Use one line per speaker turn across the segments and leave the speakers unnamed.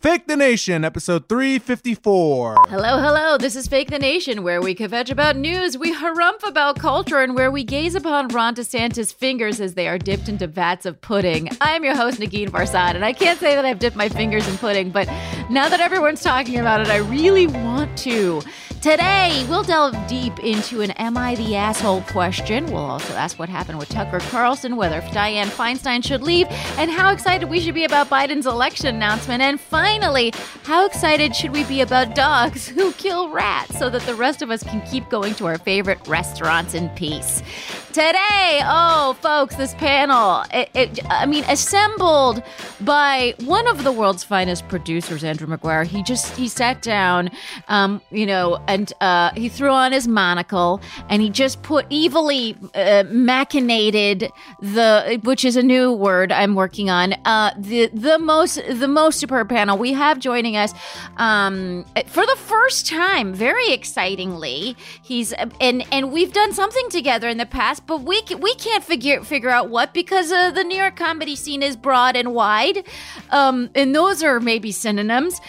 Fake the Nation, episode 354.
Hello, hello. This is Fake the Nation, where we kvetch about news, we harumph about culture, and where we gaze upon Ron DeSantis' fingers as they are dipped into vats of pudding. I am your host, Negin Farsad, and I can't say that I've dipped my fingers in pudding, but now that everyone's talking about it, I really want to. Today, we'll delve deep into an Am I the Asshole question. We'll also ask what happened with Tucker Carlson, whether Dianne Feinstein should leave, and how excited we should be about Biden's election announcement. And finally, how excited should we be about dogs who kill rats so that the rest of us can keep going to our favorite restaurants in peace? Today, oh, folks, this panel, it, it, I mean, assembled by one of the world's finest producers, Andrew McGuire. He just, he sat down, um, you know, and uh, he threw on his monocle and he just put evilly uh, machinated the, which is a new word I'm working on, uh, the, the most, the most superb panel we have joining us, um, for the first time, very excitingly. He's, and, and we've done something together in the past but we we can't figure figure out what because uh, the New York comedy scene is broad and wide, um, and those are maybe synonyms.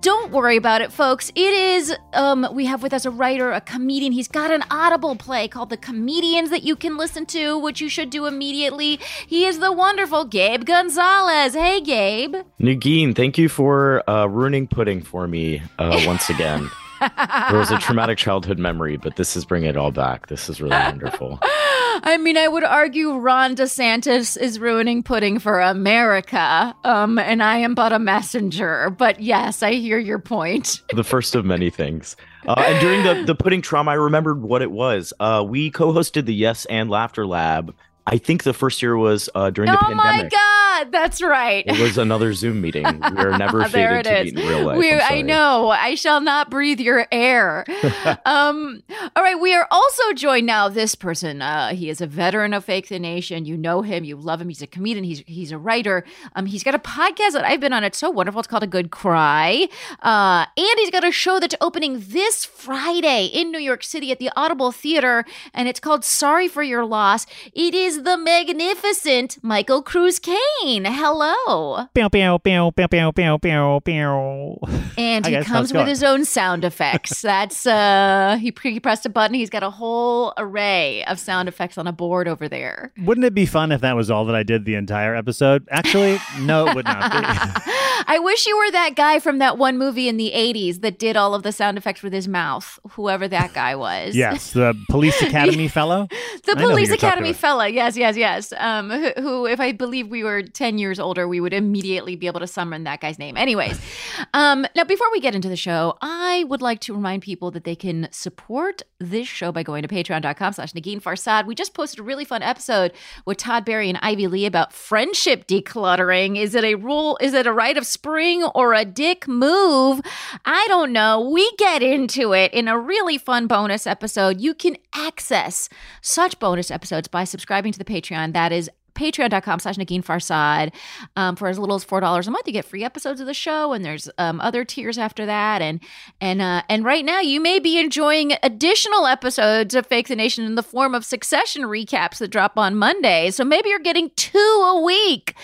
Don't worry about it, folks. It is um, we have with us a writer, a comedian. He's got an Audible play called The Comedians that you can listen to, which you should do immediately. He is the wonderful Gabe González. Hey, Gabe.
Negin, thank you for uh, ruining pudding for me uh, once again. there was a traumatic childhood memory, but this is bringing it all back. This is really wonderful.
I mean, I would argue Ron DeSantis is ruining pudding for America, um, and I am but a messenger. But yes, I hear your point.
the first of many things. Uh, and during the, the pudding trauma, I remembered what it was. Uh, we co hosted the Yes and Laughter Lab. I think the first year was uh, during the
oh
pandemic.
my God that's right.
It was another Zoom meeting. We are never fated to meet in real life.
We, I know. I shall not breathe your air. um, all right. We are also joined now. This person, uh, he is a veteran of Fake the Nation. You know him. You love him. He's a comedian. He's he's a writer. Um, he's got a podcast that I've been on. It's so wonderful. It's called A Good Cry. Uh, and he's got a show that's opening this Friday in New York City at the Audible Theater, and it's called Sorry for Your Loss. It is the magnificent Michael Cruz Kayne. Kayne. Hello.
Pew, pew, pew, pew, pew, pew, pew, pew.
And he comes with his own sound effects. That's uh he, pre- he pressed a button. He's got a whole array of sound effects on a board over there.
Wouldn't it be fun if that was all that I did the entire episode? Actually, no, it would not be.
I wish you were that guy from that one movie in the 80s that did all of the sound effects with his mouth, whoever that guy was.
yes, the Police Academy fellow.
The
I
Police Academy
about.
fella. Yes, yes, yes. Um, who, who, if I believe we were 10 years older, we would immediately be able to summon that guy's name. Anyways, um, now before we get into the show, I would like to remind people that they can support this show by going to patreon.com slash Negin Farsad. We just posted a really fun episode with Todd Barry and Ivy Lee about friendship decluttering. Is it a rule? Is it a rite of spring or a dick move? I don't know. We get into it in a really fun bonus episode. You can access such bonus episodes by subscribing to the Patreon. That is patreon.com slash Negin Farsad. Um, for as little as four dollars a month, you get free episodes of the show, and there's um, other tiers after that. And and uh, and right now, you may be enjoying additional episodes of Fake the Nation in the form of Succession recaps that drop on Monday. So maybe you're getting two a week.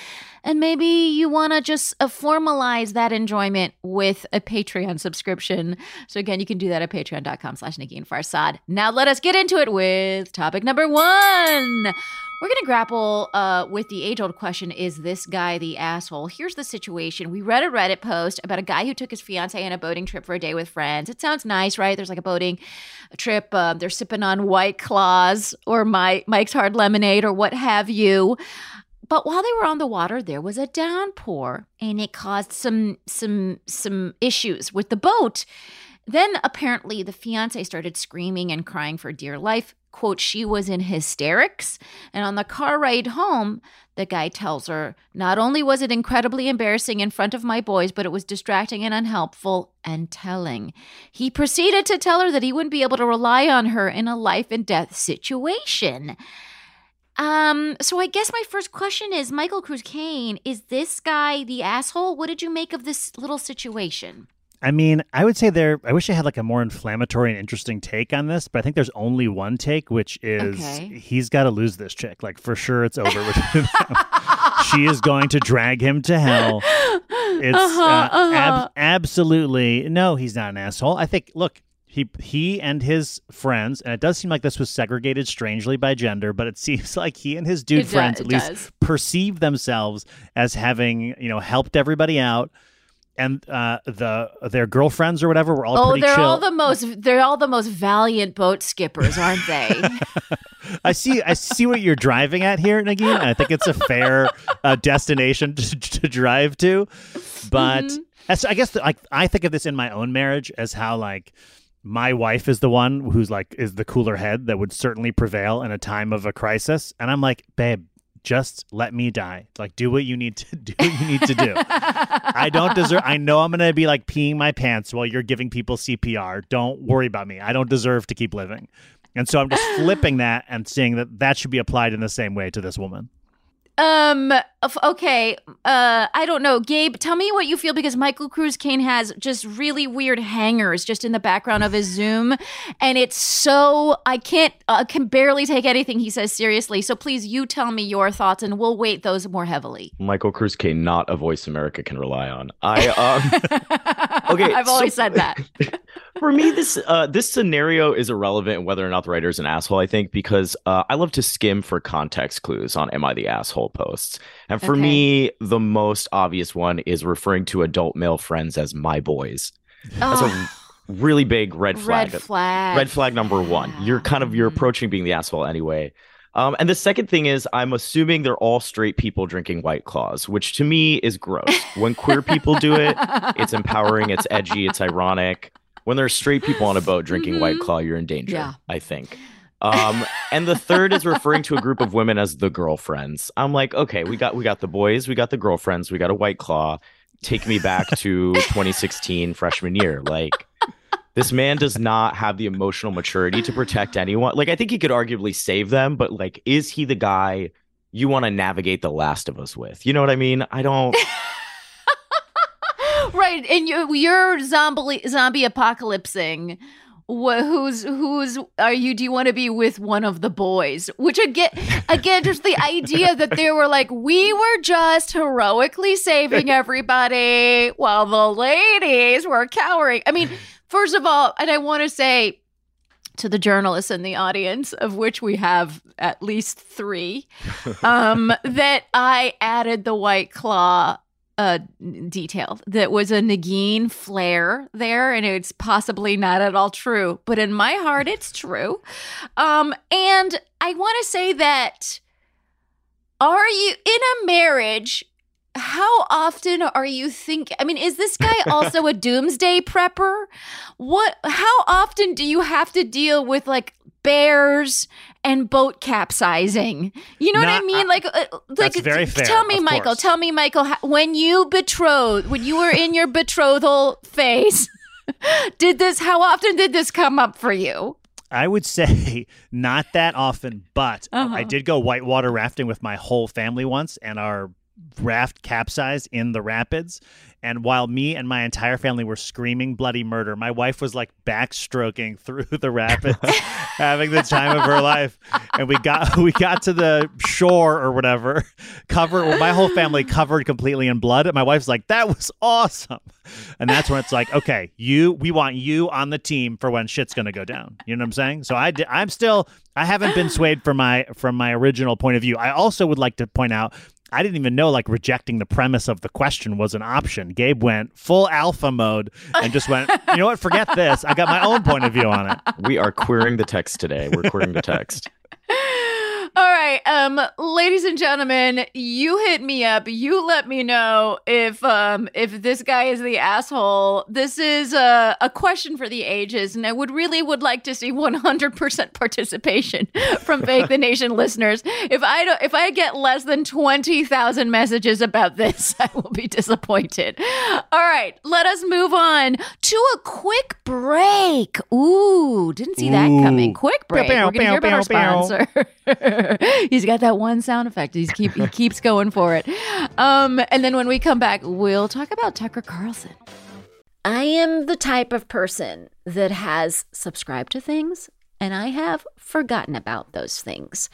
And maybe you want to just uh, formalize that enjoyment with a Patreon subscription. So again, you can do that at patreon.com slash Negin Farsad. Now let us get into it with topic number one. We're going to grapple uh, with the age old question Is this guy the asshole? Here's the situation. We read a Reddit post about a guy who took his fiance on a boating trip for a day with friends. It sounds nice, right? There's like a boating trip. Um, they're sipping on White Claws or Mike's Hard Lemonade or what have you. But while they were on the water, there was a downpour, and it caused some some some issues with the boat. Then apparently the fiance started screaming and crying for dear life. Quote, she was in hysterics. And on the car ride home, the guy tells her, not only was it incredibly embarrassing in front of my boys, but it was distracting and unhelpful and telling. He proceeded to tell her that he wouldn't be able to rely on her in a life and death situation. Um, so I guess my first question is Michael Cruz Kayne, is this guy the asshole? What did you make of this little situation?
I mean, I would say there. I wish I had like a more inflammatory and interesting take on this, but I think there's only one take, which is
Okay.
he's got to lose this chick. Like for sure, it's over with him. she is going to drag him to hell. It's
Uh-huh,
uh,
uh-huh.
ab- absolutely no. He's not an asshole. I think. Look, he he and his friends, and it does seem like this was segregated strangely by gender, but it seems like he and his dude
It
friends
it
at least
does.
perceive themselves as having you know helped everybody out. And uh, the their girlfriends or whatever were all
oh, they're
chill.
all the most they're all the most valiant boat skippers, aren't they?
I see. I see what you're driving at here, Negin. I think it's a fair uh, destination to, to drive to. But
Mm-hmm.
as, I guess like I think of this in my own marriage as how like my wife is the one who's like is the cooler head that would certainly prevail in a time of a crisis, and I'm like, babe. Just let me die. Like, do what you need to do. You need to do. I don't deserve. I know I'm gonna be like peeing my pants while you're giving people CPR. Don't worry about me. I don't deserve to keep living. And so I'm just flipping that and seeing that that should be applied in the same way to this woman.
Um. Okay. Uh. I don't know, Gabe. Tell me what you feel because Michael Cruz Kayne has just really weird hangers just in the background of his Zoom, and it's so I can't uh, can barely take anything he says seriously. So please, you tell me your thoughts, and we'll weight those more heavily.
Michael Cruz Kayne, not a voice America can rely on. I um Okay,
I've always
so-
said that.
for me this uh this scenario is irrelevant whether or not the writer is an asshole i think because uh, i love to skim for context clues on am i the asshole posts and for
Okay.
me the most obvious one is referring to adult male friends as my boys that's
Oh,
a really big red flag
red flag.
red flag number one you're kind of you're
Mhm.
approaching being the asshole anyway um, and the second thing is i'm assuming they're all straight people drinking white claws which to me is gross when queer people do it it's empowering, it's edgy, it's ironic. When there's straight people on a boat drinking White
Mhm.
Claw, you're in danger,
Yeah.
I think. Um, and the third is referring to a group of women as the girlfriends. I'm like, okay, we got we got the boys, we got the girlfriends, we got a White Claw. Take me back to 2016 freshman year. Like this man does not have the emotional maturity to protect anyone. Like I think he could arguably save them, but like, is he the guy you want to navigate The Last of Us with? You know what I mean? I don't.
right, and you, you're zombie zombie apocalypsing wh- who's who's are you? Do you want to be with one of the boys? Which again, again, just the idea that they were like, we were just heroically saving everybody while the ladies were cowering. I mean, first of all, and I want to say to the journalists in the audience, of which we have at least three, um, that I added the White Claw uh, detail that was a Negin flair there, and it's possibly not at all true, but in my heart, it's true. Um, and I want to say that are you in a marriage? How often are you thinking? I mean, is this guy also a doomsday prepper? What? How often do you have to deal with like bears and boat capsizing? You know what I
Not-
mean? Like, uh, like
That's very fair,
Tell me, Michael.
course.
Tell me, Michael. how- When you betrothed, when you were in your betrothal phase, did this? How often did this come up for you?
I would say not that often, but
Uh-huh.
I did go whitewater rafting with my whole family once, and our raft capsized in the rapids. And while me and my entire family were screaming bloody murder, my wife was like backstroking through the rapids, having the time of her life. And we got we got to the shore or whatever, covered my whole family covered completely in blood. And my wife's like, "That was awesome." And that's when it's like, okay, you, we want you on the team for when shit's gonna go down. You know what I'm saying? So I, di- I'm still, I haven't been swayed from my from my original point of view. I also would like to point out. I didn't even know like rejecting the premise of the question was an option. Gabe went full alpha mode and just went, you know what, forget this. I got my own point of view on it.
We are queering the text today. We're queering the text.
All right, um, ladies and gentlemen, you hit me up. You let me know if um if this guy is the asshole. This is a, a question for the ages, and I would really would like to see 100% participation from Fake the Nation listeners. If I don't, if I get less than 20,000 messages about this, I will be disappointed. All right, let us move on to a quick break. Ooh, didn't see that
Ooh.
coming. Quick break.
Pew,
We're gonna hear about our sponsor. He's got that one sound effect. He's keep he keeps going for it. Um, and then when we come back, we'll talk about Tucker Carlson. I am the type of person that has subscribed to things and I have forgotten about those things.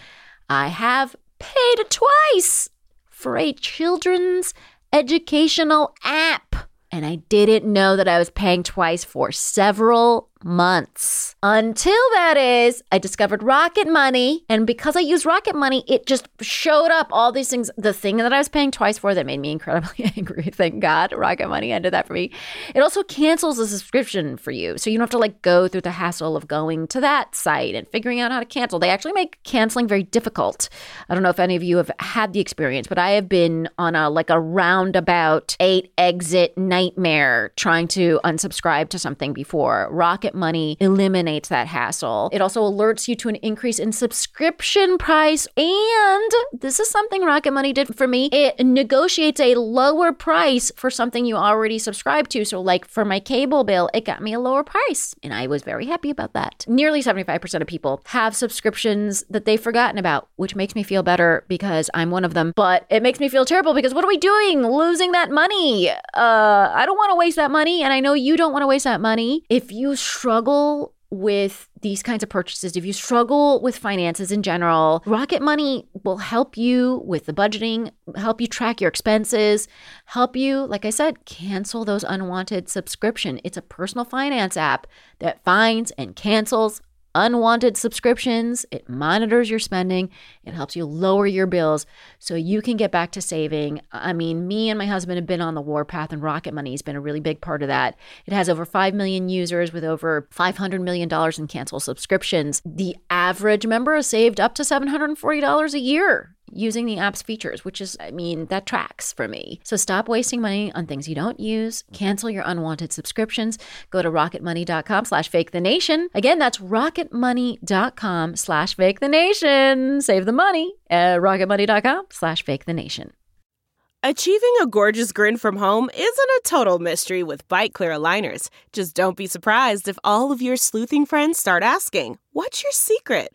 I have paid twice for a children's educational app. And I didn't know that I was paying twice for several months. Until that is, I discovered Rocket Money. And because I use Rocket Money, it just showed up all these things. The thing that I was paying twice for that made me incredibly angry. Thank God Rocket Money ended that for me. It also cancels the subscription for you. So you don't have to like go through the hassle of going to that site and figuring out how to cancel. They actually make canceling very difficult. I don't know if any of you have had the experience, but I have been on a like a roundabout eight exit nightmare trying to unsubscribe to something before. Rocket Money eliminates that hassle. It also alerts you to an increase in subscription price. And this is something Rocket Money did for me. It negotiates a lower price for something you already subscribe to. So, like for my cable bill, it got me a lower price. And I was very happy about that. Nearly 75% of people have subscriptions that they've forgotten about, which makes me feel better because I'm one of them. But it makes me feel terrible because what are we doing? Losing that money. Uh, I don't want to waste that money. And I know you don't want to waste that money. If you struggle with these kinds of purchases, if you struggle with finances in general, Rocket Money will help you with the budgeting, help you track your expenses, help you, like I said, cancel those unwanted subscription. It's a personal finance app that finds and cancels unwanted subscriptions. It monitors your spending. It helps you lower your bills so you can get back to saving. I mean, me and my husband have been on the warpath, and Rocket Money has been a really big part of that. It has over 5 million users with over $500 million in canceled subscriptions. The average member has saved up to $740 a year using the app's features, which is, I mean, that tracks for me. So stop wasting money on things you don't use. Cancel your unwanted subscriptions. Go to rocketmoney.com slash fake the nation. Again, that's rocketmoney.com slash fake the nation. Save the money at rocketmoney.com slash fake the nation.
Achieving a gorgeous grin from home isn't a total mystery with Byte Clear aligners. Just don't be surprised if all of your sleuthing friends start asking, What's your secret?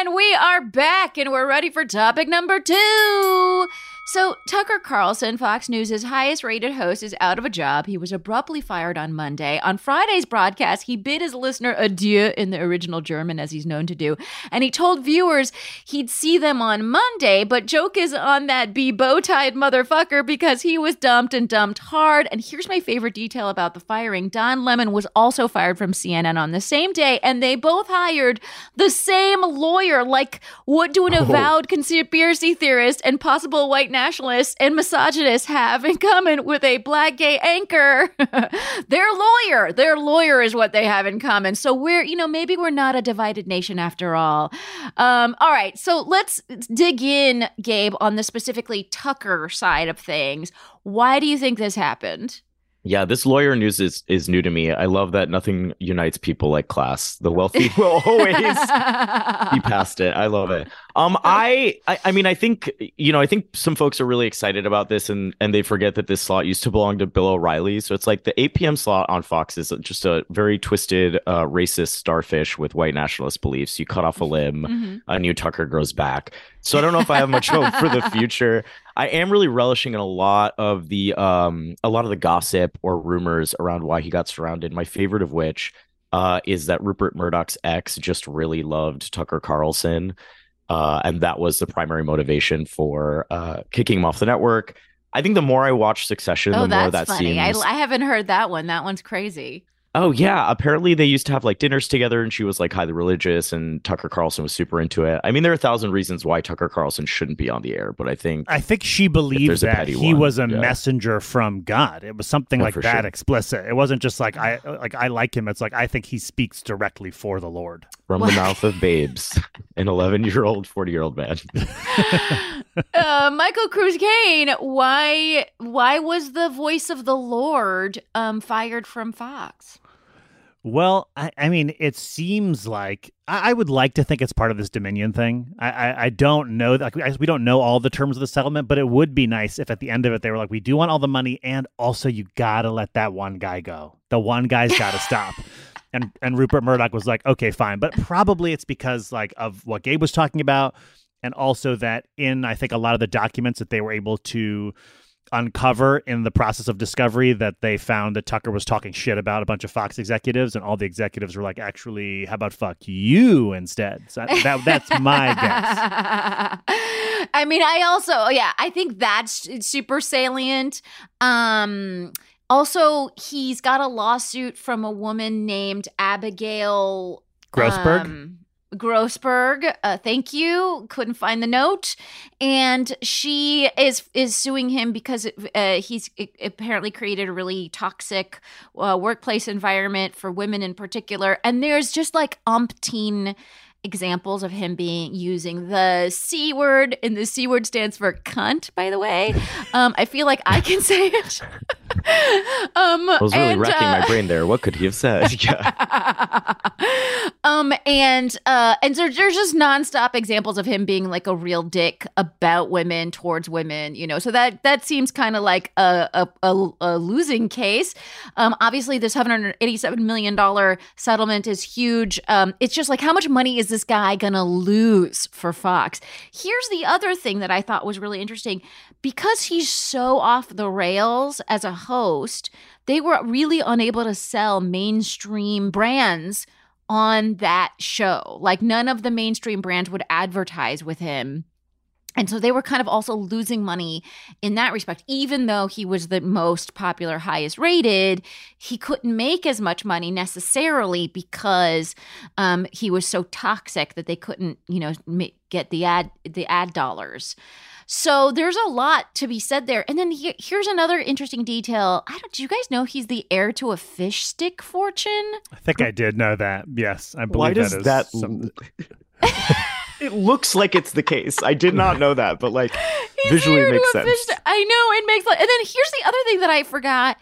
And we are back and we're ready for topic number two. So, Tucker Carlson, Fox News' highest rated host, is out of a job. He was abruptly fired on Monday. On Friday's broadcast, he bid his listener adieu in the original German, as he's known to do. And he told viewers he'd see them on Monday, but joke is on that be bow tied motherfucker because he was dumped and dumped hard. And here's my favorite detail about the firing Don Lemon was also fired from CNN on the same day, and they both hired the same lawyer. Like, what do an oh. avowed conspiracy theorist and possible white nationalists and misogynists have in common with a black gay anchor? their lawyer. Their lawyer is what they have in common. So we're, you know, maybe we're not a divided nation after all. Um, all right. So let's dig in, Gabe, on the specifically Tucker side of things. Why do you think this happened?
Yeah, this lawyer news is is new to me. I love that nothing unites people like class. The wealthy will always be past it. I love it. Um, I, I, I mean, I think you know, I think some folks are really excited about this, and and they forget that this slot used to belong to Bill O'Reilly. So it's like the 8 p.m. slot on Fox is just a very twisted, uh, racist starfish with white nationalist beliefs. You cut off a limb,
Mm-hmm.
a new Tucker grows back. So I don't know if I have much hope for the future. I am really relishing in a lot of the um a lot of the gossip or rumors around why he got surrounded. My favorite of which uh is that Rupert Murdoch's ex just really loved Tucker Carlson. Uh, and that was the primary motivation for uh, kicking him off the network. I think the more I watch Succession,
Oh,
the more
that's
that
funny.
seems.
I, I haven't heard that one. That one's crazy.
Oh yeah, apparently they used to have like dinners together and she was like highly religious and Tucker Carlson was super into it. I mean there are a thousand reasons why Tucker Carlson shouldn't be on the air, but I think
I think she believed that he
one,
was a
yeah.
messenger from God. It was something
Yeah,
like that
sure.
explicit. It wasn't just like I like I like him. It's like I think he speaks directly for the Lord.
from the mouth of babes, an 11 year old, 40 year old man.
uh, Michael Cruz Kayne, why why was the voice of the Lord um, fired from Fox?
Well, I, I mean, it seems like I, I would like to think it's part of this Dominion thing. I, I, I don't know. Like, we, don't know all the terms of the settlement, but it would be nice if at the end of it they were like, "We do want all the money, and also you gotta let that one guy go. The one guy's got to stop." And and Rupert Murdoch was like, "Okay, fine," but probably it's because like of what Gabe was talking about, and also that in I think a lot of the documents that they were able to uncover in the process of discovery that they found that Tucker was talking shit about a bunch of Fox executives, and all the executives were like, "Actually, how about fuck you instead?" So that that's my guess.
I mean, I also, yeah, I think that's super salient. Um, also, he's got a lawsuit from a woman named Abigail
Grossberg?
um, Grossberg, uh, thank you. Couldn't find the note, and she is is suing him because uh, he's apparently created a really toxic uh, workplace environment for women in particular. And there's just like umpteen examples of him being using the c word, and the c word stands for cunt. By the way, um, I feel like I can say it. um,
I was really
and,
racking
uh,
my brain there. What could he have said? Yeah.
um and uh and so there's just nonstop examples of him being like a real dick about women towards women you know so that that seems kind of like a, a a a losing case um obviously this 787 million dollar settlement is huge um it's just like how much money is this guy gonna lose for fox here's the other thing that i thought was really interesting because he's so off the rails as a host they were really unable to sell mainstream brands on that show. Like none of the mainstream brands would advertise with him. And so they were kind of also losing money in that respect. Even though he was the most popular, highest rated, he couldn't make as much money necessarily because um, he was so toxic that they couldn't, you know, get the ad the ad dollars. So there's a lot to be said there. And then he- here's another interesting detail. I don't. Do you guys know he's the heir to a fish stick fortune?
I think I did know that. Yes, I believe
Why does
that is
that?
some-
it looks like it's the case. I did not know that, but like
He's
visually
heir to
makes
a
sense.
fish stick. I know it makes. And then here's the other thing that I forgot.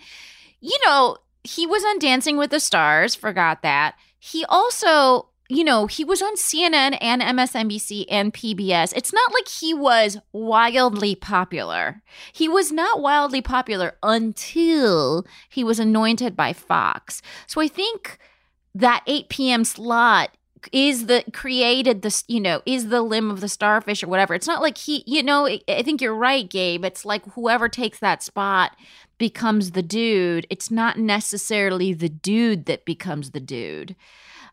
You know, he was on Dancing with the Stars. Forgot that. He also you know, he was on CNN and MSNBC and PBS. It's not like he was wildly popular. He was not wildly popular until he was anointed by Fox. So I think that 8 p.m. slot is the created this you know is the limb of the starfish or whatever it's not like he you know i I think you're right gabe it's like whoever takes that spot becomes the dude it's not necessarily the dude that becomes the dude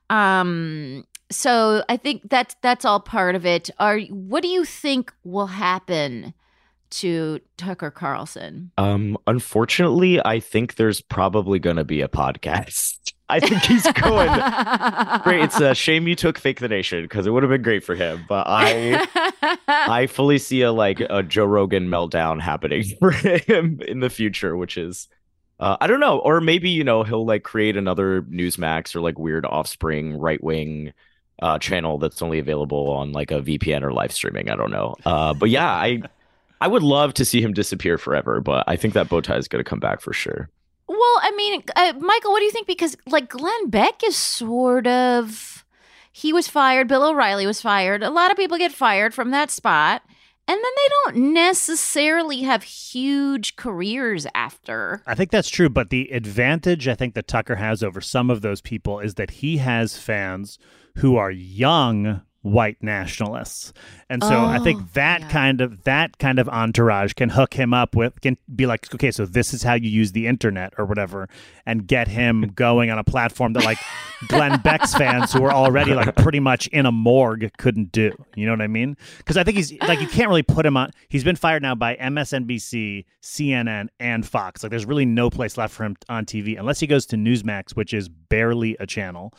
um so i think that's that's all part of it are what do you think will happen to tucker carlson
Um, unfortunately, I think there's probably going to be a podcast. I think he's going. great. It's a shame you took Fake the Nation because it would have been great for him. But I, I fully see a like a Joe Rogan meltdown happening for him in the future, which is, uh, I don't know, or maybe you know he'll like create another Newsmax or like weird offspring right wing. Uh, channel that's only available on like a VPN or live streaming. I don't know. Uh, but yeah, I I would love to see him disappear forever, but I think that bow tie is going to come back for sure.
Well, I mean, uh, Michael, what do you think? Because like Glenn Beck is sort of he was fired. Bill O'Reilly was fired. A lot of people get fired from that spot, and then they don't necessarily have huge careers after.
I think that's true, but the advantage I think that Tucker has over some of those people is that he has fans who are young white nationalists. And so I
Oh,
think that
yeah.
kind of that kind of entourage can hook him up with can be like, okay, so this is how you use the internet or whatever, and get him going on a platform that like Glenn Beck's fans who are already like pretty much in a morgue couldn't do. You know what I mean? Because I think he's like you can't really put him on he's been fired now by MSNBC, CNN, and Fox. Like there's really no place left for him on TV unless he goes to Newsmax, which is barely a channel.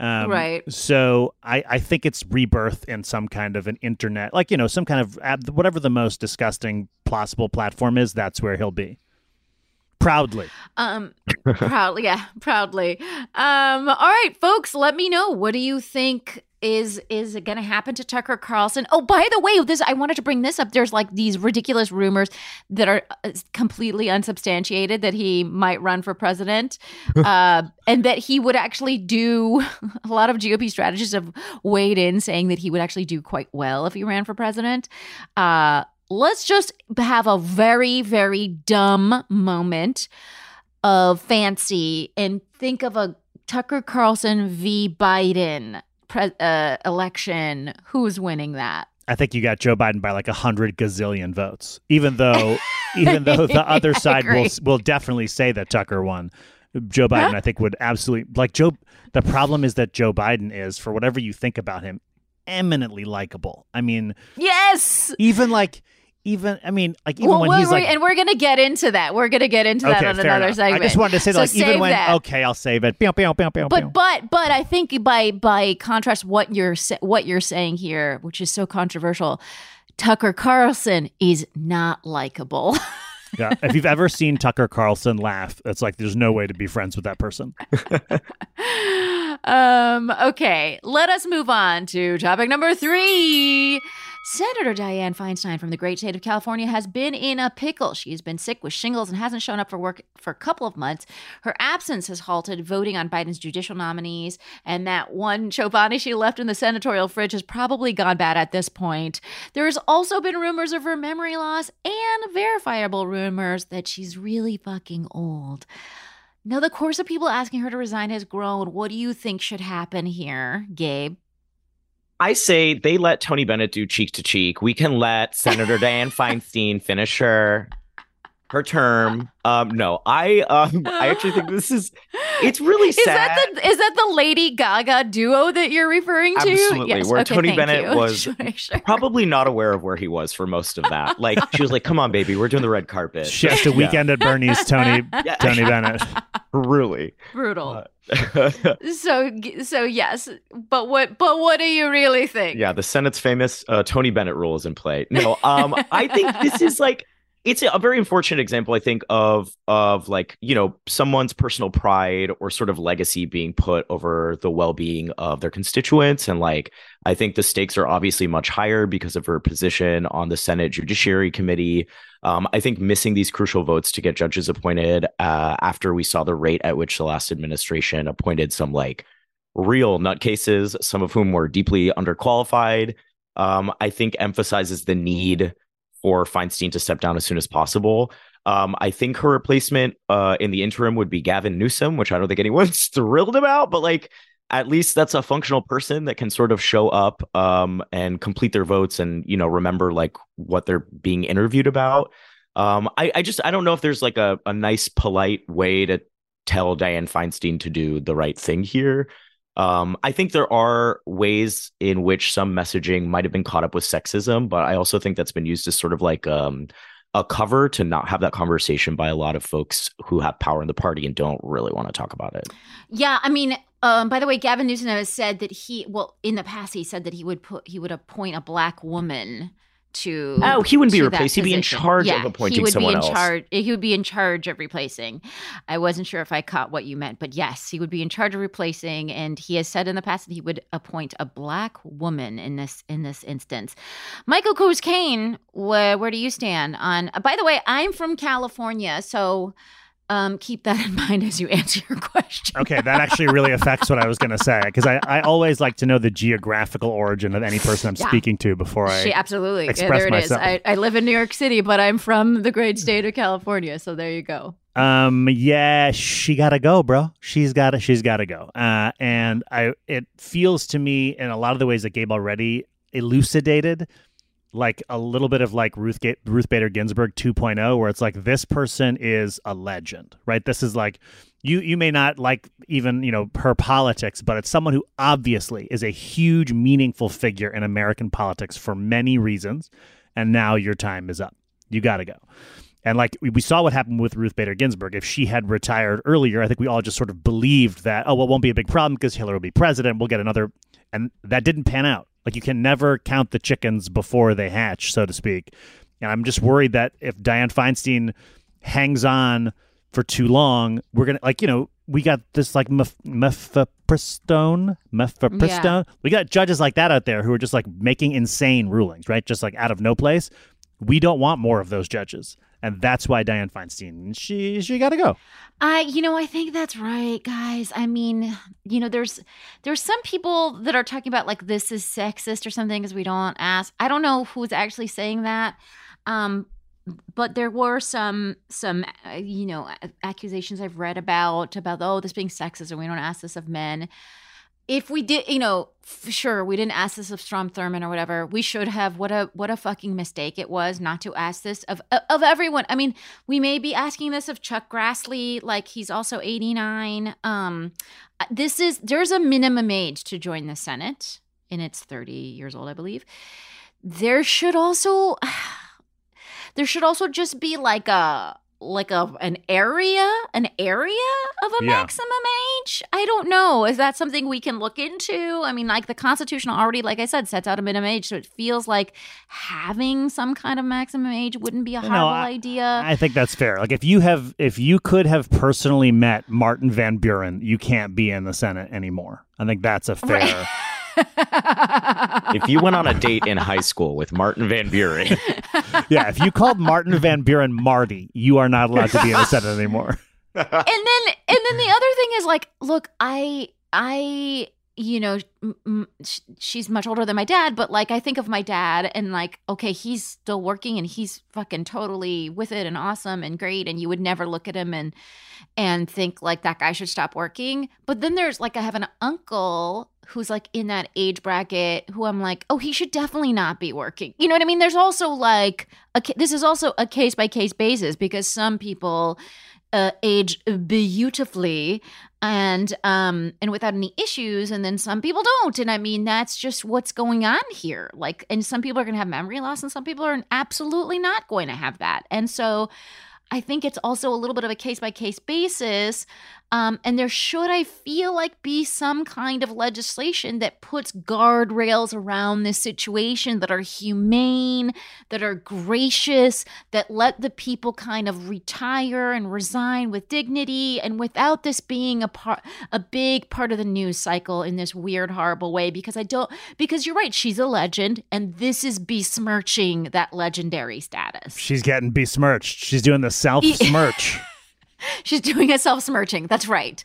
Um,
Right.
So I, I think it's rebirth in some kind of an internet, like, you know, some kind of whatever the most disgusting possible platform is, that's where he'll be. Proudly.
Um, proudly, yeah, proudly. Um, all right, folks, let me know. What do you think is is going to happen to Tucker Carlson? Oh, by the way, this I wanted to bring this up. There's like these ridiculous rumors that are uh, completely unsubstantiated that he might run for president, uh, and that he would actually do. A lot of GOP strategists have weighed in saying that he would actually do quite well if he ran for president. Uh, let's just have a very very dumb moment of fancy and think of a Tucker Carlson v. Biden pre- uh, election. Who's winning that?
I think you got Joe Biden by like a hundred gazillion votes, even though, even though the other side will will definitely say that Tucker won. Joe Biden, I think, would absolutely like Joe. The problem is that Joe Biden is, for whatever you think about him, eminently likable. I mean,
Yes.
even like, even I mean, like even
Well,
when he's like,
and we're gonna get into that. We're gonna get into that on another
enough.
segment.
I just wanted to say,
So
like, even when
that.
okay, I'll save it.
But but but I think by by contrast, what you're what you're saying here, which is so controversial, Tucker Carlson is not likable.
yeah, if you've ever seen Tucker Carlson laugh, it's like there's no way to be friends with that person.
um, okay, let us move on to topic number three. Senator Dianne Feinstein from the great state of California has been in a pickle. She has been sick with shingles and hasn't shown up for work for a couple of months. Her absence has halted voting on Biden's judicial nominees, and that one Chobani she left in the senatorial fridge has probably gone bad at this point. There has also been rumors of her memory loss and verifiable rumors that she's really fucking old. Now, the course of people asking her to resign has grown. What do you think should happen here, Gabe?
I say they let Tony Bennett do cheek to cheek. We can let Senator Dianne Feinstein finish her her term. Um, no, I um, I actually think this is it's really
Is
sad.
that the is that the Lady Gaga duo that you're referring to?
Absolutely,
Yes.
where
okay,
Tony Bennett
you.
was
Sure, sure.
Probably not aware of where he was for most of that. Like she was like, "Come on, baby, we're doing the red carpet."
She has to
Yeah.
weekend at Bernie's, Tony
Yeah.
Tony Bennett.
Truly.
Brutal.
Uh,
so so yes, but what but what do you really think?
yeah, the Senate's famous uh, Tony Bennett rule is in play. No, um, I think this is like it's a very unfortunate example i think of of like you know someone's personal pride or sort of legacy being put over the well-being of their constituents. And like i think the stakes are obviously much higher because of her position on the senate judiciary committee. Um, i think missing these crucial votes to get judges appointed uh, after we saw the rate at which the last administration appointed some like real nutcases some of whom were deeply underqualified um, i think emphasizes the need for Feinstein to step down as soon as possible. Um, I think her replacement uh, in the interim would be Gavin Newsom, which I don't think anyone's thrilled about, but like at least that's a functional person that can sort of show up um, and complete their votes and you know remember like what they're being interviewed about. Um, I, I just I don't know if there's like a, a nice polite way to tell Dianne Feinstein to do the right thing here. Um, I think there are ways in which some messaging might have been caught up with sexism, but I also think that's been used as sort of like um, a cover to not have that conversation by a lot of folks who have power in the party and don't really want to talk about it.
Yeah, I mean, um, by the way, Gavin Newsom has said that he well in the past he said that he would put he would appoint a black woman to
oh he wouldn't be replaced. He'd be in charge
yeah,
of appointing
he would
someone
be in
else.
charge he would be in charge of replacing. I wasn't sure if i caught what you meant but yes he would be in charge of replacing and he has said in the past that he would appoint a black woman in this in this instance. Michael Cruz Kayne, where, where do you stand on by the way i'm from california so um, keep that in mind as you answer your question
Okay, that actually really affects what I was going to say because I, I always like to know the geographical origin of any person I'm
Yeah.
speaking to before I.
She, absolutely. Yeah,
express
there it is.
myself.
I, I live in New York City, but I'm from the great state of California. So there you go.
Um. Yeah, she gotta go, bro. She's gotta. She's gotta go. Uh. And I. It feels to me in a lot of the ways that Gabe already elucidated, like a little bit of like Ruth Ga- Ruth Bader Ginsburg 2.0, where it's like this person is a legend, right? This is like you. You may not like even you know her politics, but it's someone who obviously is a huge, meaningful figure in American politics for many reasons. And now your time is up. You gotta go. And like we, saw what happened with Ruth Bader Ginsburg. If she had retired earlier, I think we all just sort of believed that, oh, well, it won't be a big problem because Hillary will be president. We'll get another. And that didn't pan out. Like you can never count the chickens before they hatch, so to speak. And I'm just worried that if Dianne Feinstein hangs on for too long, we're going to, like, you know, we got this like Meph- Mifepristone, Mifepristone. We got judges like that out there who are just like making insane rulings, right? Just like out of no place. We don't want more of those judges, and that's why Dianne Feinstein she she got to go.
I, you know, I think that's right, guys. I mean, you know, there's there's some people that are talking about like this is sexist or something because we don't ask. I don't know who's actually saying that. Um, but there were some some uh, you know accusations I've read about about oh this being sexist and we don't ask this of men. If we did, you know, sure we didn't ask this of Strom Thurmond or whatever. We should have. What a what a fucking mistake it was not to ask this of of everyone. I mean, we may be asking this of Chuck Grassley, like he's also eighty nine. Um, this is there's a minimum age to join the Senate, and it's thirty years old, I believe. There should also there should also just be like a like a an area an area of a
Yeah.
maximum age i don't know is that something we can look into i mean like the constitution already like i said sets out a minimum age so it feels like having some kind of maximum age wouldn't be a
No,
horrible
I-
idea
I think that's fair. Like if you have if you could have personally met Martin Van Buren, you can't be in the Senate anymore. I think that's a fair.
If you went on a date in high school with Martin Van Buren,
yeah, if you called Martin Van Buren Marty, you are not allowed to be in the Senate anymore.
and then and then the other thing is like look i i you know m- m- she's much older than my dad but like i think of my dad and like okay he's still working and he's fucking totally with it and awesome and great and you would never look at him and and think like that guy should stop working but then there's like i have an uncle who's like in that age bracket who i'm like oh he should definitely not be working. You know what i mean? There's also like a, this is also a case by case basis because some people uh, age beautifully and um and without any issues and then some people don't. And i mean that's just what's going on here. Like and some people are going to have memory loss and some people are absolutely not going to have that. And so I think it's also a little bit of a case by case basis. Um, and there should, I feel like, be some kind of legislation that puts guardrails around this situation that are humane, that are gracious, that let the people kind of retire and resign with dignity, and without this being a part, a big part of the news cycle in this weird, horrible way. Because I don't, because you're right, she's a legend, and this is besmirching that legendary status.
She's getting besmirched. She's doing the self smirch.
She's doing a self smirching. That's right.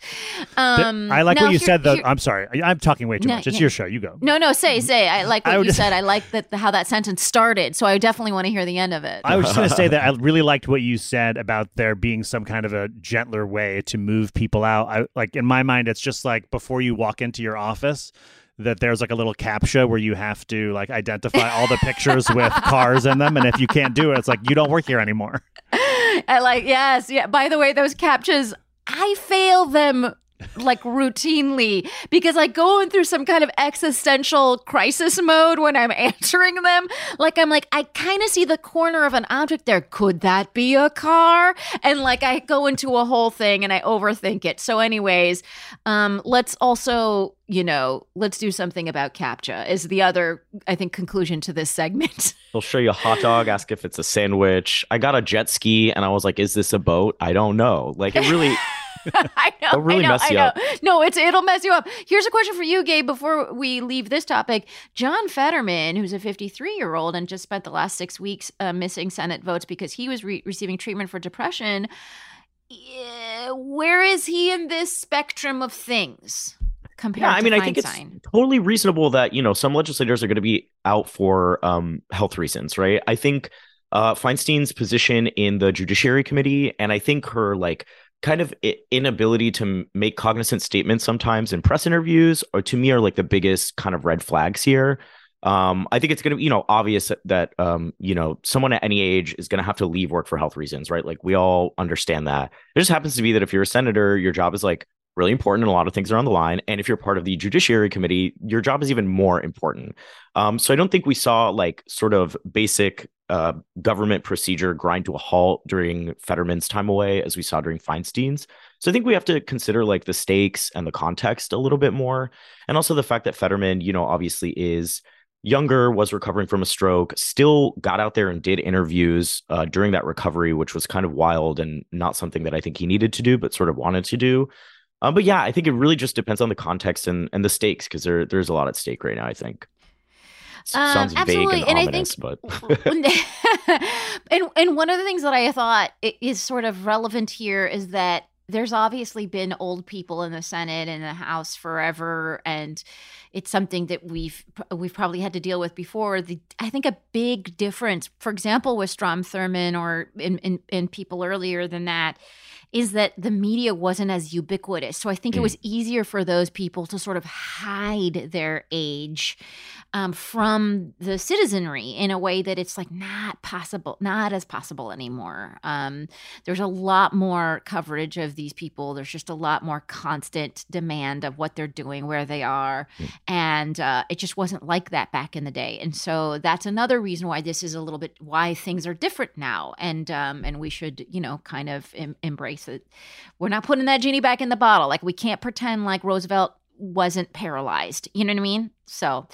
Um,
I like
now
what you
here-
said, though.
here-
I'm sorry. I'm talking way too
No,
much. It's
yeah.
your show. You go.
no, no, say, say. I like what
I
you said. I like that how that sentence started. So I definitely want to hear the end of it.
I was just going to say that I really liked what you said about there being some kind of a gentler way to move people out. I like in my mind, it's just like before you walk into your office, that there's like a little captcha where you have to like identify all the pictures with cars in them, and if you can't do it, it's like you don't work here anymore.
I like, yes, yeah. By the way, those captures I fail them like routinely because I go in through some kind of existential crisis mode when I'm answering them. Like I'm like, I kind of see the corner of an object there. Could that be a car? And like I go into a whole thing and I overthink it. So, anyways, um, let's also, you know, let's do something about captcha is the other, I think, conclusion to this segment.
They'll show you a hot dog, ask if it's a sandwich. I got a jet ski and I was like, is this a boat? I don't know. Like it really
I know.
It'll really
I know,
mess
I
you
know.
up.
No, it's it'll mess you up. Here's a question for you, Gabe. Before we leave this topic, John Fetterman, who's a 53 year old and just spent the last six weeks uh, missing Senate votes because he was re- receiving treatment for depression. Yeah, where is he in this spectrum of things compared
Yeah, I
to
mean, I think it's totally reasonable that you know some legislators are going to be out for um, health reasons, right? I think uh, Feinstein's position in the Judiciary Committee, and I think her like kind of inability to make cognizant statements sometimes in press interviews, or to me are like the biggest kind of red flags here. Um, I think it's going to be, you know, obvious that, um, you know, someone at any age is going to have to leave work for health reasons, right? Like we all understand that. It just happens to be that if you're a senator, your job is like really important and a lot of things are on the line. And if you're part of the Judiciary Committee, your job is even more important. Um, so I don't think we saw like sort of basic uh, government procedure grind to a halt during Fetterman's time away as we saw during Feinstein's. So I think we have to consider like the stakes and the context a little bit more. And also the fact that Fetterman, you know, obviously is younger, was recovering from a stroke, still got out there and did interviews uh, during that recovery, which was kind of wild and not something that I think he needed to do, but sort of wanted to do. Um, but yeah, I think it really just depends on the context and, and the stakes because there there's a lot at stake right now. I think
Um,
sounds vague
absolutely,
and,
and I
ominous,
think-
but
and and one of the things that I thought is sort of relevant here is that there's obviously been old people in the Senate and the House forever, and it's something that we've we've probably had to deal with before. The I think a big difference, for example, with Strom Thurmond or in, in, in people earlier than that, is that the media wasn't as ubiquitous. So I think it
Mm.
was easier for those people to sort of hide their age um, from the citizenry in a way that it's like not possible, not as possible anymore. Um, there's a lot more coverage of these people. There's just a lot more constant demand of what they're doing, where they are, and uh, it just wasn't like that back in the day. And so that's another reason why this is a little bit why things are different now, and um, and we should you know kind of em- embrace it. We're not putting that genie back in the bottle. Like we can't pretend like Roosevelt wasn't paralyzed. You know what I mean? So,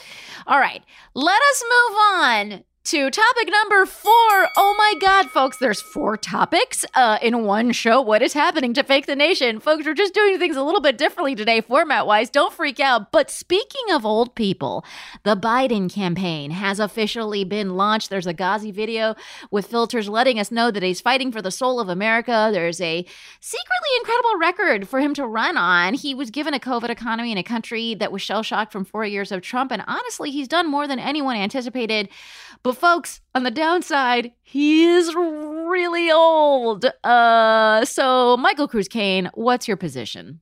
all right, let us move on to topic number four. Oh my God, folks, there's four topics uh, in one show. What is happening to Fake the Nation? Folks, we're just doing things a little bit differently today, format wise. Don't freak out. But speaking of old people, the Biden campaign has officially been launched. There's a Ghazi video with filters letting us know that he's fighting for the soul of America. There's a secretly incredible record for him to run on. He was given a COVID economy in a country that was shell shocked from four years of Trump. And honestly, he's done more than anyone anticipated. But folks, on the downside, he is really old. Uh, so Michael Cruz Kayne, what's your position?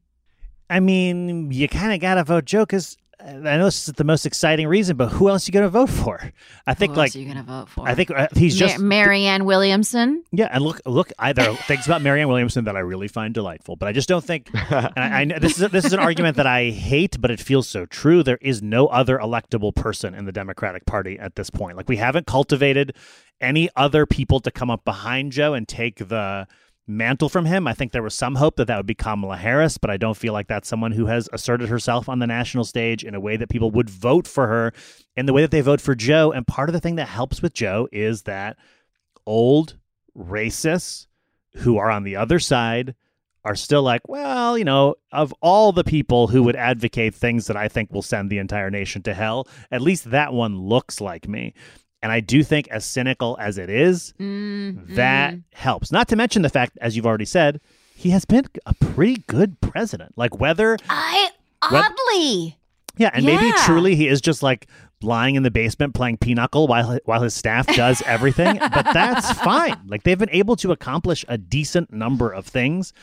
I mean, you kind of got to vote Joe because I know this is the most exciting reason, but who else are you going to vote for? I think
Who
like
you gonna vote for?
I think uh, he's
Ma-
just
Marianne Williamson.
yeah. And look, look, I, there are things about Marianne Williamson that I really find delightful, but I just don't think. And I, I know this is this is an argument that I hate, but it feels so true. There is no other electable person in the Democratic Party at this point. Like we haven't cultivated any other people to come up behind Joe and take the mantle from him. I think there was some hope that that would be Kamala Harris, but I don't feel like that's someone who has asserted herself on the national stage in a way that people would vote for her in the way that they vote for Joe. And part of the thing that helps with Joe is that old racists who are on the other side are still like, well, you know, of all the people who would advocate things that I think will send the entire nation to hell, at least that one looks like me. And I do think, as cynical as it is,
Mm,
that helps. Not to mention the fact, as you've already said, he has been a pretty good president. Like whether,
I oddly.
yeah, and maybe truly he is just like lying in the basement playing pinochle while while his staff does everything. but that's fine. Like they've been able to accomplish a decent number of things.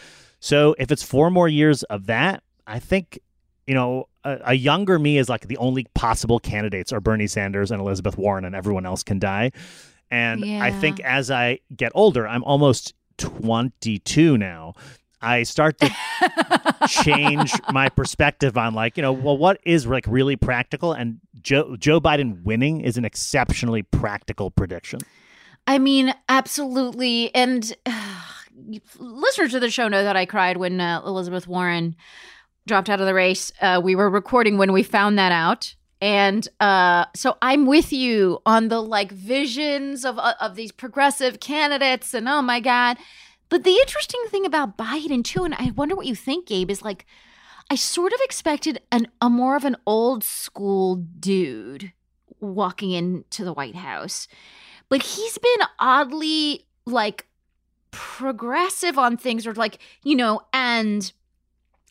So if it's four more years of that, I think you know a, a younger me is like the only possible candidates are Bernie Sanders and Elizabeth Warren, and everyone else can die. And I think as I get older, I'm almost 22 now. I start to change my perspective on like you know well what is like really practical and Joe Joe Biden winning is an exceptionally practical prediction.
I mean, absolutely. And listeners to the show know that I cried when uh, Elizabeth Warren dropped out of the race. Uh, we were recording when we found that out. And uh, so I'm with you on the like visions of uh, of these progressive candidates, and oh my god! But the interesting thing about Biden too, and I wonder what you think, Gabe, is like I sort of expected an a more of an old school dude walking into the White House, but he's been oddly like progressive on things, or like you know, and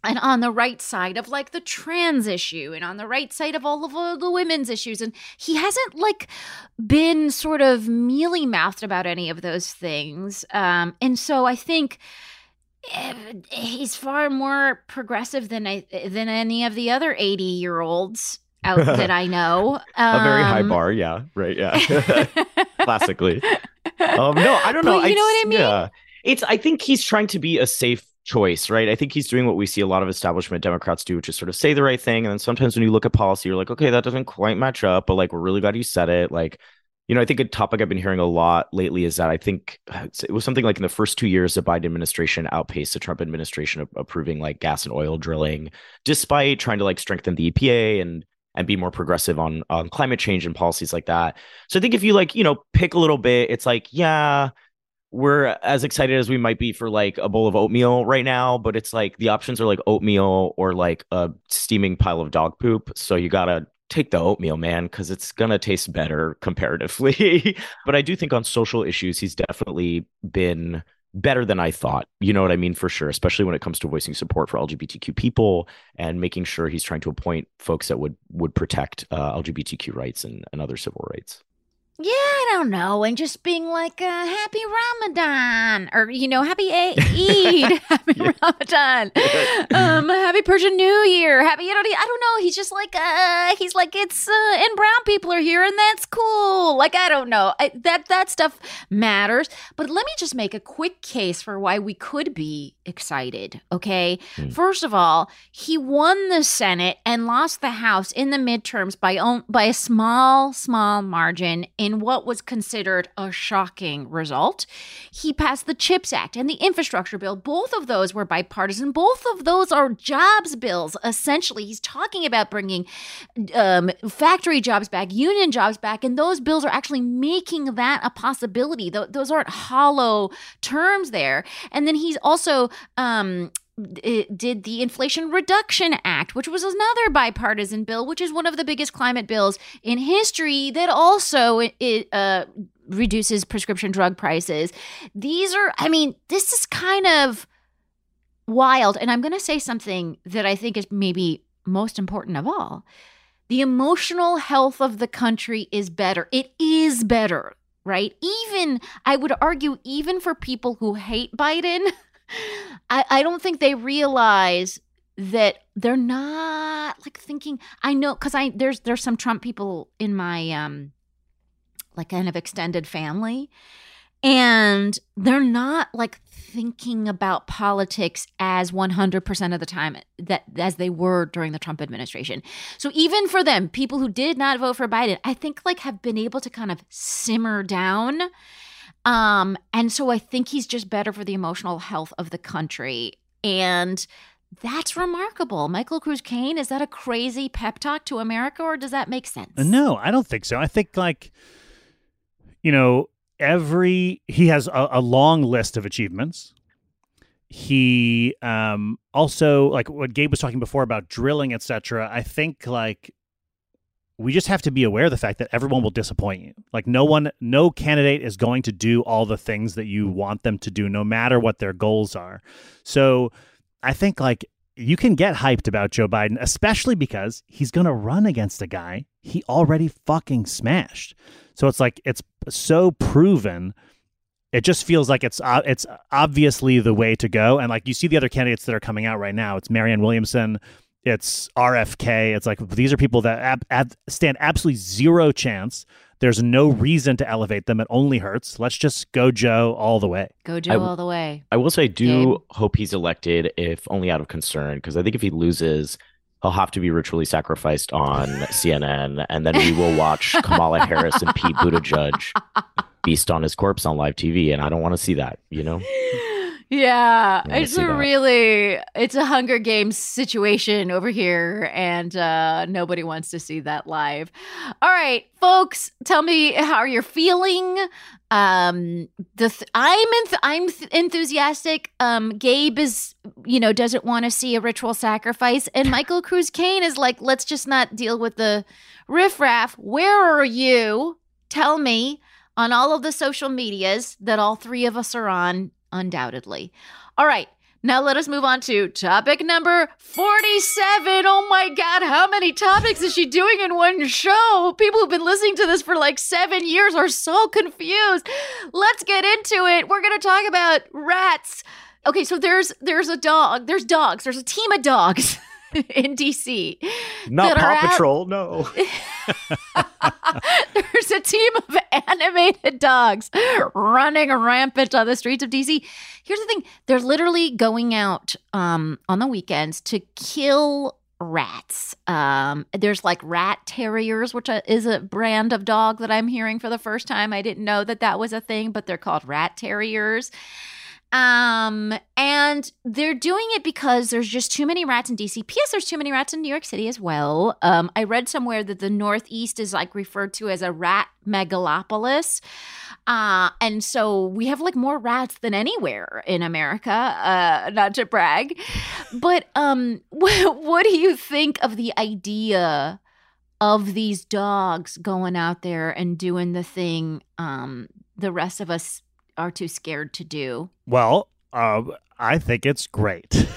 and on the right side of like the trans issue and on the right side of all of uh, the women's issues and he hasn't like been sort of mealy mouthed about any of those things um and so i think eh, he's far more progressive than I, than any of the other 80 year olds out that i know
a very high
Um,
bar, yeah, right, yeah. Classically. Um, no, I don't know.
But you know what I mean?
Yeah, it's. I think he's trying to be a safe choice, right? I think he's doing what we see a lot of establishment Democrats do, which is sort of say the right thing, and then sometimes when you look at policy, you're like, okay, that doesn't quite match up, but like we're really glad you said it. Like, you know, I think a topic I've been hearing a lot lately is that I think uh, it was something like in the first two years, the Biden administration outpaced the Trump administration of approving like gas and oil drilling, despite trying to like strengthen the EPA and and be more progressive on on climate change and policies like that. So I think if you like, you know, pick a little bit, it's like, yeah, we're as excited as we might be for like a bowl of oatmeal right now, but it's like the options are like oatmeal or like a steaming pile of dog poop. So you gotta take the oatmeal, man, because it's gonna taste better comparatively. but I do think on social issues, he's definitely been better than I thought. You know what I mean? For sure, especially when it comes to voicing support for LGBTQ people and making sure he's trying to appoint folks that would would protect uh, LGBTQ rights and, and other civil rights.
Yeah, I don't know. And just being like, uh, happy Ramadan or, you know, happy A- Eid, happy
Yeah.
Ramadan, um, happy Persian New Year, happy, you know, I don't know. He's just like, uh, he's like, it's, uh, and brown people are here and that's cool. Like, I don't know. I, that, that stuff matters. But let me just make a quick case for why we could be excited. Okay.
Hmm.
First of all, he won the Senate and lost the House in the midterms by on, by a small, small margin in what was considered a shocking result. He passed the CHIPS Act and the infrastructure bill. Both of those were bipartisan. Both of those are jobs bills. Essentially, he's talking about bringing um, factory jobs back, union jobs back, and those bills are actually making that a possibility. Th- those aren't hollow terms there. And then he's also um, it did the Inflation Reduction Act, which was another bipartisan bill, which is one of the biggest climate bills in history that also it, uh, reduces prescription drug prices. These are, I mean, this is kind of wild. And I'm going to say something that I think is maybe most important of all. The emotional health of the country is better. It is better, right? Even, I would argue, even for people who hate Biden. I, I don't think they realize that they're not like thinking i know because i there's there's some trump people in my um like kind of extended family and they're not like thinking about politics as 100% of the time that as they were during the Trump administration. So even for them, people who did not vote for Biden, I think like have been able to kind of simmer down. Um and so I think he's just better for the emotional health of the country and that's remarkable. Michael Cruz Kayne, is that a crazy pep talk to America or does that make sense?
No, I don't think so. I think like you know, every he has a, a long list of achievements. He um also like what Gabe was talking before about drilling, etc. I think like we just have to be aware of the fact that everyone will disappoint you. Like no one, no candidate is going to do all the things that you want them to do, no matter what their goals are. So I think like you can get hyped about Joe Biden, especially because he's going to run against a guy he already fucking smashed. So it's like it's so proven. It just feels like it's uh, it's obviously the way to go. And like you see the other candidates that are coming out right now, it's Marianne Williamson, it's RFK. It's like these are people that ab- ab- stand absolutely zero chance. There's no reason to elevate them. It only hurts. Let's just go Joe all the way.
Go Joe
I-
all the way.
I will say, I do
Gabe?
hope he's elected, if only out of concern, because I think if he loses, he'll have to be ritually sacrificed on CNN, and then we will watch Kamala Harris and Pete Buttigieg feast on his corpse on live TV, and I don't want to see that. You know,
Yeah, it's a
that.
really it's a Hunger Games situation over here, and uh, nobody wants to see that live. All right, folks, tell me how you're feeling. Um, the th- I'm enth- I'm th- enthusiastic. Um, Gabe is you know doesn't want to see a ritual sacrifice, and Michael Cruz Kayne is like, let's just not deal with the riffraff. Where are you? Tell me on all of the social medias that all three of us are on, undoubtedly. All right, now let us move on to topic number 47. Oh my God, how many topics is she doing in one show? People who've been listening to this for like seven years are so confused. Let's get into it. We're going to talk about rats. Okay, so there's there's a dog. There's dogs. There's a team of dogs in DC.
not Paw
out-
Patrol. No,
There's a team of animated dogs running rampant on the streets of DC. Here's the thing they're literally going out um, on the weekends to kill rats. Um, there's like rat terriers, which uh, is a brand of dog that I'm hearing for the first time. I didn't know that that was a thing, but they're called rat terriers. Um, and they're doing it because there's just too many rats in DC. P.S. There's too many rats in New York City as well. Um, I read somewhere that the Northeast is like referred to as a rat megalopolis. Uh, and so we have like more rats than anywhere in America, uh, not to brag. But um, what, what do you think of the idea of these dogs going out there and doing the thing um, the rest of us are too scared to do?
Well, uh, I think it's great.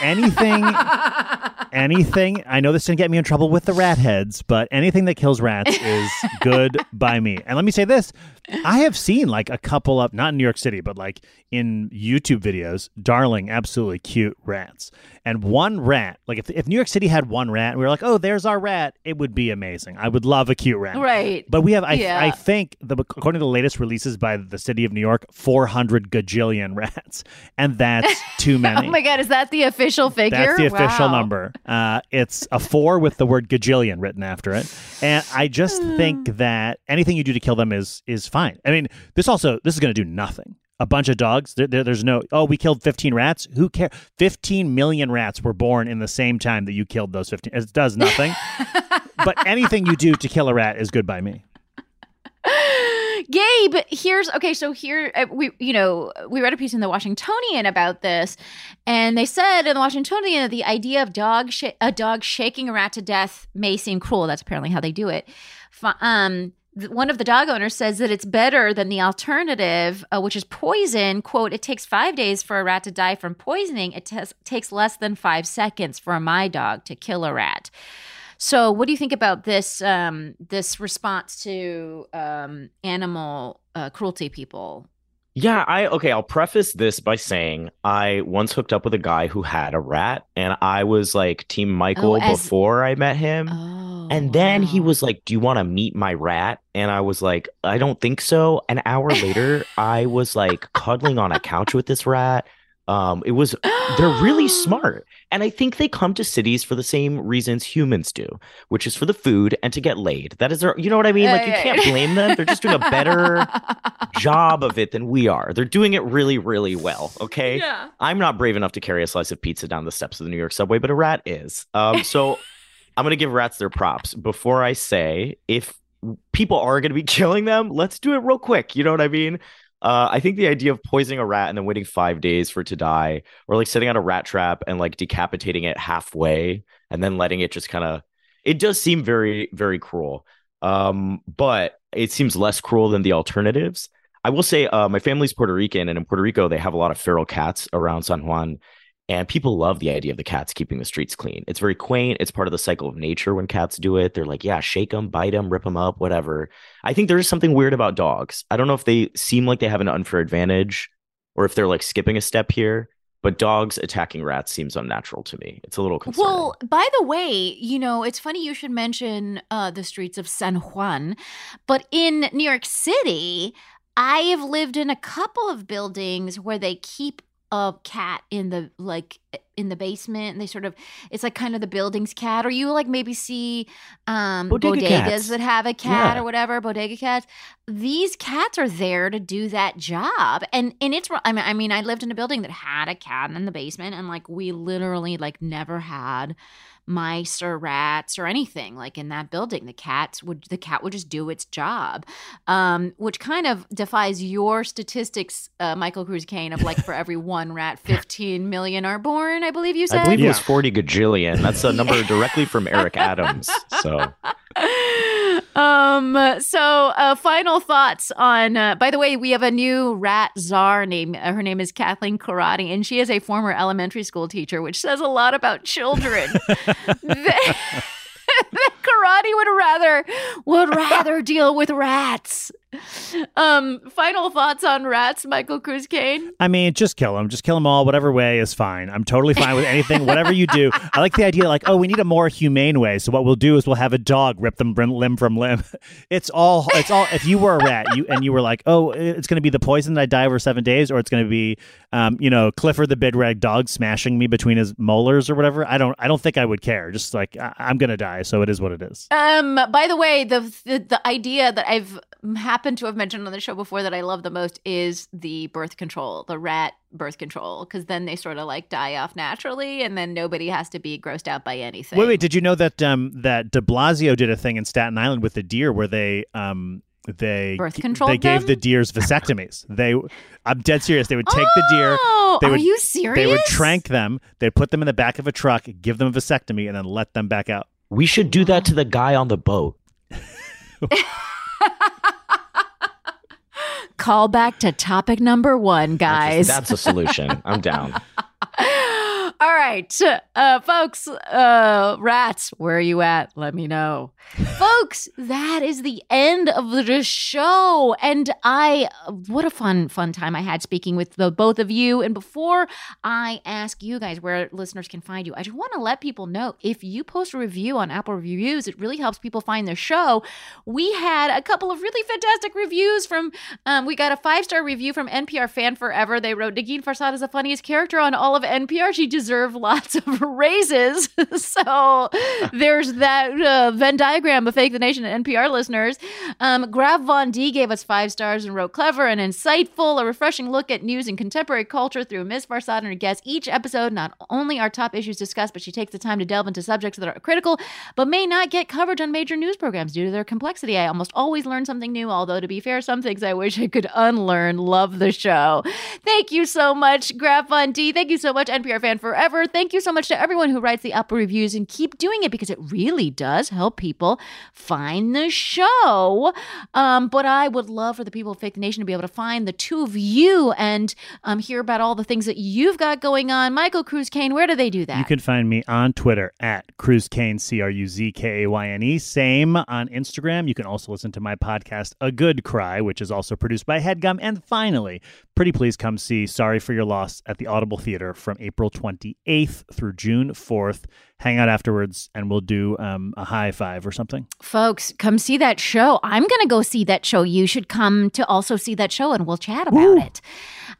Anything, anything. I know this didn't get me in trouble with the rat heads, but anything that kills rats is good by me. And let me say this: I have seen like a couple of not in New York City, but like in YouTube videos, darling, absolutely cute rats. And one rat, like if if New York City had one rat, and we were like, oh, there's our rat, it would be amazing. I would love a cute rat.
Right.
But we have, I,
Yeah.
I think, the, according to the latest releases by the city of New York, 400 gajillion rats. And that's too oh many.
Oh my god, is that the official figure?
That's the official
Wow.
number. Uh, it's a four with the word gajillion written after it, and I just
Hmm.
think that anything you do to kill them is is fine. I mean, this also this is going to do nothing. A bunch of dogs. There, there- there's no. Oh, we killed 15 rats. Who cares? 15 million rats were born in the same time that you killed those 15. It does nothing. but anything you do to kill a rat is good by me.
Gabe, here's okay. So here uh, we, you know, we read a piece in the Washingtonian about this, and they said in the Washingtonian that the idea of dog sh- a dog shaking a rat to death may seem cruel. That's apparently how they do it. Um, one of the dog owners says that it's better than the alternative, uh, which is poison. "Quote: It takes five days for a rat to die from poisoning. It tes- takes less than five seconds for my dog to kill a rat." So, what do you think about this um, this response to um, animal uh, cruelty people
Yeah, I okay, I'll preface this by saying I once hooked up with a guy who had a rat and I was like team Michael
Oh, as-
before I met him.
Oh,
And then he was like, "Do you want to meet my rat?" And I was like, "I don't think so." An hour later, I was like cuddling on a couch with this rat. Um, it was they're really smart. And I think they come to cities for the same reasons humans do, which is for the food and to get laid. That is their, you know what I mean? Like you can't blame them. They're just doing a better job of it than we are. They're doing it really, really well. Okay.
Yeah.
I'm not brave enough to carry a slice of pizza down the steps of the New York subway, but a rat is. Um, so I'm gonna give rats their props. Before I say if people are gonna be killing them, let's do it real quick. You know what I mean? Uh, I think the idea of poisoning a rat and then waiting five days for it to die, or like sitting on a rat trap and like decapitating it halfway and then letting it just kind of, it does seem very, very cruel. Um, but it seems less cruel than the alternatives. I will say, uh, my family's Puerto Rican, and in Puerto Rico, they have a lot of feral cats around San Juan. And people love the idea of the cats keeping the streets clean. It's very quaint. It's part of the cycle of nature when cats do it. They're like, yeah, shake them, bite them, rip them up, whatever. I think there is something weird about dogs. I don't know if they seem like they have an unfair advantage or if they're like skipping a step here, but dogs attacking rats seems unnatural to me. It's a little concerning.
Well, by the way, you know, it's funny you should mention uh, the streets of San Juan, but in New York City, I have lived in a couple of buildings where they keep a cat in the like in the basement and they sort of it's like kind of the building's cat or you like maybe see um
Bodega
bodegas
cats.
that have a cat
Yeah.
or whatever bodega cats these cats are there to do that job and and it's I mean I mean I lived in a building that had a cat in the basement and like we literally like never had mice or rats or anything like in that building. The cats would the cat would just do its job um which kind of defies your statistics uh, Michael Cruz Kayne of like for every one rat 15 million are born I believe you said?
I believe it was 40 gajillion. That's a number directly from Eric Adams. So.
Um so uh final thoughts on uh, by the way we have a new rat czar name. Uh, her name is Kathleen Corradi and she is a former elementary school teacher which says a lot about children that, that Corradi would rather would rather deal with rats um final thoughts on rats Michael Cruz Kayne
I mean, just kill them. Just kill them all. Whatever way is fine. I'm totally fine with anything. Whatever you do. I like the idea, like, oh, we need a more humane way. So what we'll do is we'll have a dog rip them limb from limb. It's all. It's all. If you were a rat, you and you were like, oh, it's going to be the poison that I die over seven days, or it's going to be, um, you know, Clifford the big red dog smashing me between his molars or whatever. I don't. I don't think I would care. Just like I- I'm going to die, so it is what it is.
Um. By the way, the, the the idea that I've happened to have mentioned on the show before that I love the most is the birth control, the rat birth control, because then they sort of like die off naturally, and then nobody has to be grossed out by anything.
Wait, wait. Did you know that um that De Blasio did a thing in Staten Island with the deer where they um they
Birth
g-
controlled
they gave the deers vasectomies. they I'm dead serious. They would take the deer,
Oh,
they
are
would-
you serious?
they would trank them, they'd put them in the back of a truck, give them a vasectomy, and then let them back out.
we should do that to the guy on the boat.
Call back to topic number one, guys.
That's, that's a solution. I'm down.
All right, uh, folks, uh, rats, where are you at? Let me know. folks, that is the end of the show. And I, what a fun, fun time I had speaking with the both of you. And before I ask you guys where listeners can find you, I just want to let people know if you post a review on Apple Reviews, it really helps people find the show. We had a couple of really fantastic reviews from, um, we got a five star review from NPR Fan Forever. They wrote, Negin Farsad is the funniest character on all of NPR. She deserves lots of raises. so there's that uh, Venn diagram of Fake the Nation and NPR listeners. Um, Grav Von D gave us five stars and wrote clever and insightful, a refreshing look at news and contemporary culture through Ms. Farsad and her guests. Each episode, not only are top issues discussed, but she takes the time to delve into subjects that are critical but may not get coverage on major news programs due to their complexity. I almost always learn something new, although to be fair, some things I wish I could unlearn. Love the show. Thank you so much, Grav Von D. Thank you so much, NPR Fan Forever. Forever. Thank you so much to everyone who writes the Apple reviews and keep doing it because it really does help people find the show. Um, but I would love for the people of Fake Nation to be able to find the two of you and um, hear about all the things that you've got going on. Michael Cruz Kayne, where do they do that?
You can find me on Twitter at Cruz Kayne, C R U Z K A Y N E. Same on Instagram. You can also listen to my podcast, A Good Cry, which is also produced by Headgum. And finally, pretty please come see Sorry for Your Loss at the Audible Theater from April 28th through June 4th. Hang out afterwards and we'll do um, a high five or something.
Folks, come see that show. I'm going to go see that show. You should come to also see that show and we'll chat about it.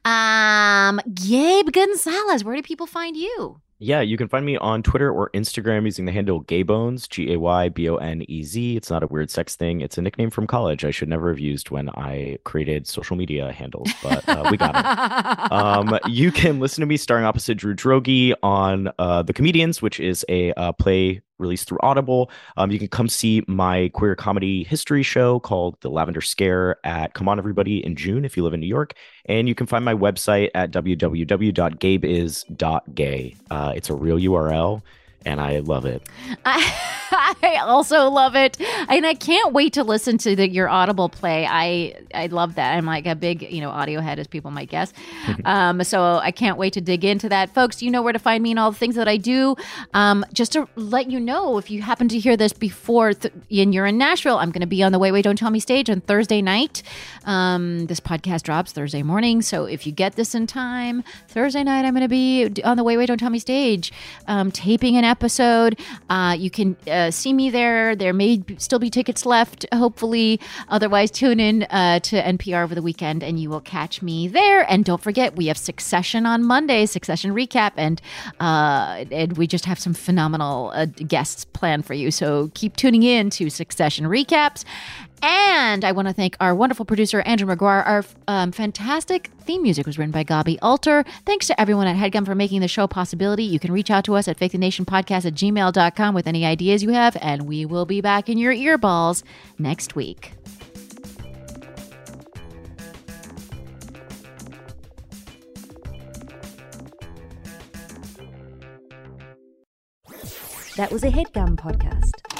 Um, Gabe González, where do people find you?
Yeah, you can find me on Twitter or Instagram using the handle Gaybones, G A Y B O N E Z. It's not a weird sex thing. It's a nickname from college. I should never have used when I created social media handles, but uh, we got it. Um, you can listen to me starring opposite Drew Droege on uh, The Comedians, which is a uh, play released through Audible. Um, you can come see my queer comedy history show called The Lavender Scare at Come On Everybody in June if you live in New York. And you can find my website at www.gabeis.gay. Uh, it's a real URL and I love it.
I, I also love it, and I can't wait to listen to the, your Audible play. I I love that. I'm like a big you know audio head, as people might guess. um, so I can't wait to dig into that, folks. You know where to find me and all the things that I do. Um, just to let you know, if you happen to hear this before th- and you're in Nashville, I'm going to be on the Wait Wait Don't Tell Me stage on Thursday night. Um, this podcast drops Thursday morning, so if you get this in time, Thursday night I'm going to be on the Wait Wait Don't Tell Me stage, um, taping an episode. Uh, you can uh, see me there. There may still be tickets left, hopefully. Otherwise, tune in uh, to NPR over the weekend and you will catch me there. And don't forget, we have Succession on Monday, Succession recap, and uh, and we just have some phenomenal uh, guests planned for you. So keep tuning in to Succession recaps. And I want to thank our wonderful producer, Andrew McGuire. Our um, fantastic theme music was written by Gaby Alter. Thanks to everyone at Headgum for making the show a possibility. You can reach out to us at fakethenation.podcast at gmail.com with any ideas you have, and we will be back in your earballs next week.
That was a headgum podcast.